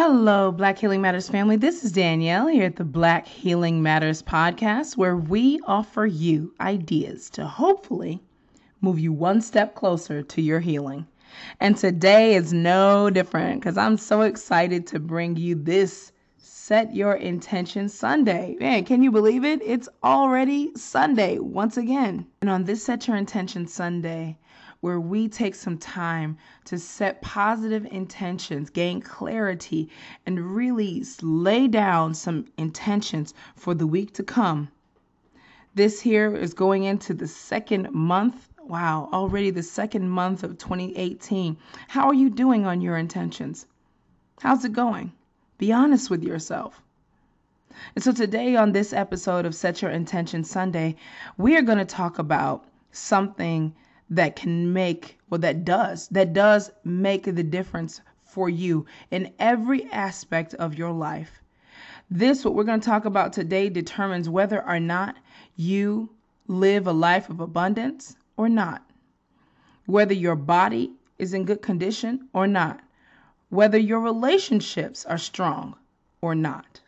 Hello, Black Healing Matters family. This is Danielle here at the Black Healing Matters podcast, where we offer you ideas to hopefully move you one step closer to your healing. And today is no different because I'm so excited to bring you this Set Your Intention Sunday. Man, can you believe it? It's already Sunday once again. And on this Set Your Intention Sunday, where we take some time to set positive intentions, gain clarity, and really lay down some intentions for the week to come. This here is going into the second month. Wow, already the second month of 2018. How are you doing on your intentions? How's it going? Be honest with yourself. And so today on this episode of Set Your Intention Sunday, we are going to talk about something that can make, well, that does, that does make the difference for you in every aspect of your life. This, what we're going to talk about today, determines whether or not you live a life of abundance or not, whether your body is in good condition or not, whether your relationships are strong or not.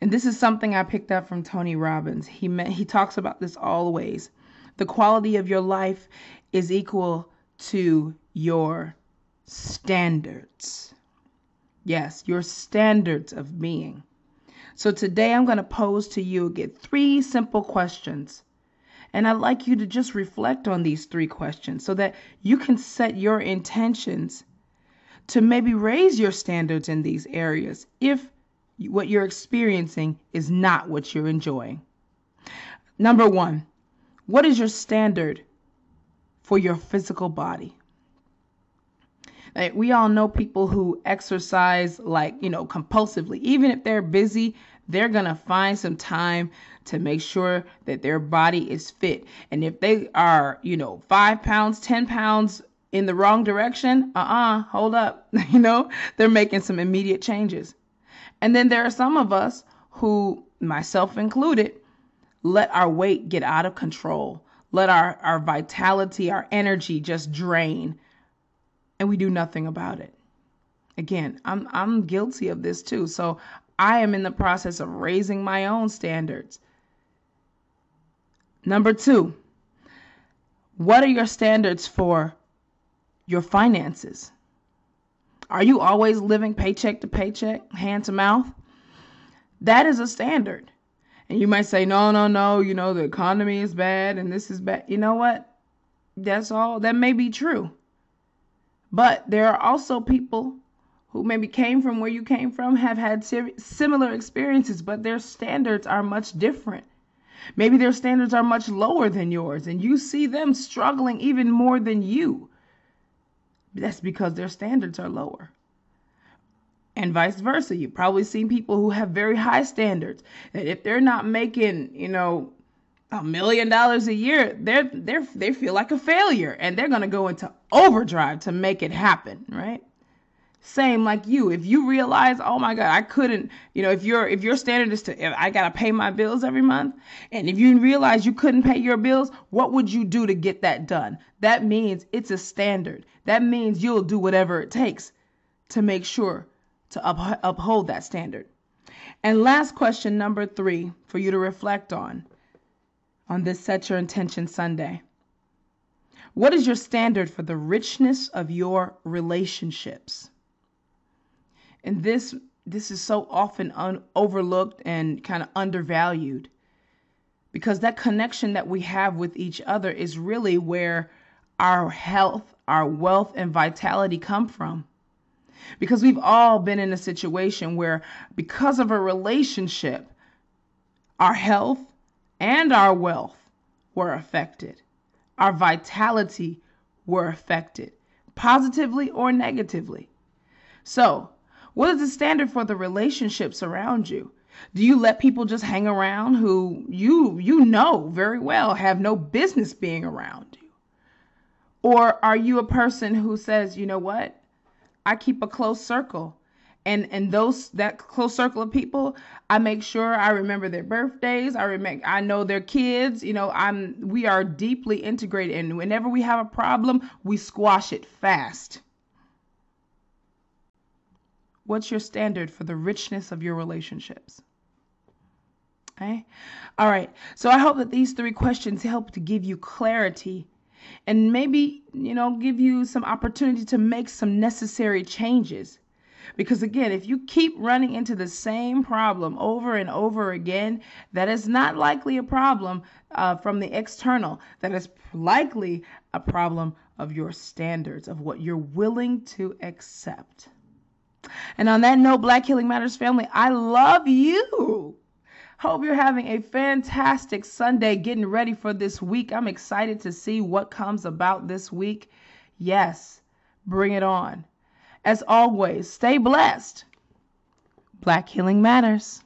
And this is something I picked up from Tony Robbins. He met, he talks about this always. The quality of your life is equal to your standards. Yes, your standards of being. So today I'm going to pose to you get three simple questions. And I'd like you to just reflect on these three questions so that you can set your intentions to maybe raise your standards in these areas if what you're experiencing is not what you're enjoying. Number one, what is your standard for your physical body? Like we all know people who exercise like, you know, compulsively. Even if they're busy, they're going to find some time to make sure that their body is fit. And if they are, you know, five pounds, 10 pounds in the wrong direction, uh uh-uh, uh, hold up. you know, they're making some immediate changes. And then there are some of us who, myself included, let our weight get out of control. Let our, our vitality, our energy just drain. And we do nothing about it. Again, I'm I'm guilty of this too. So I am in the process of raising my own standards. Number two, what are your standards for your finances? Are you always living paycheck to paycheck, hand to mouth? That is a standard. And you might say, no, no, no, you know, the economy is bad and this is bad. You know what? That's all. That may be true. But there are also people who maybe came from where you came from, have had similar experiences, but their standards are much different. Maybe their standards are much lower than yours, and you see them struggling even more than you. That's because their standards are lower and vice versa. You've probably seen people who have very high standards. And if they're not making, you know, a million dollars a year, they're they're they feel like a failure and they're gonna go into overdrive to make it happen, right? Same like you. If you realize, oh my God, I couldn't, you know, if your if your standard is to I gotta pay my bills every month, and if you realize you couldn't pay your bills, what would you do to get that done? That means it's a standard. That means you'll do whatever it takes to make sure to up, uphold that standard. And last question, number three, for you to reflect on on this Set Your Intention Sunday. What is your standard for the richness of your relationships? And this this is so often un- overlooked and kind of undervalued because that connection that we have with each other is really where our health, our wealth and vitality come from. Because we've all been in a situation where, because of a relationship, our health and our wealth were affected, our vitality were affected, positively or negatively. So, what is the standard for the relationships around you? Do you let people just hang around who you you know very well have no business being around you? Or are you a person who says, "You know what? I keep a close circle. And and those that close circle of people, I make sure I remember their birthdays. I remember I know their kids. You know, I'm we are deeply integrated and whenever we have a problem, we squash it fast. What's your standard for the richness of your relationships? Okay? All right. So I hope that these three questions help to give you clarity and maybe, you know, give you some opportunity to make some necessary changes. Because again, if you keep running into the same problem over and over again, that is not likely a problem uh, from the external. That is likely a problem of your standards, of what you're willing to accept. And on that note, Black Healing Matters family, I love you. Hope you're having a fantastic Sunday getting ready for this week. I'm excited to see what comes about this week. Yes, bring it on. As always, stay blessed. Black Healing Matters.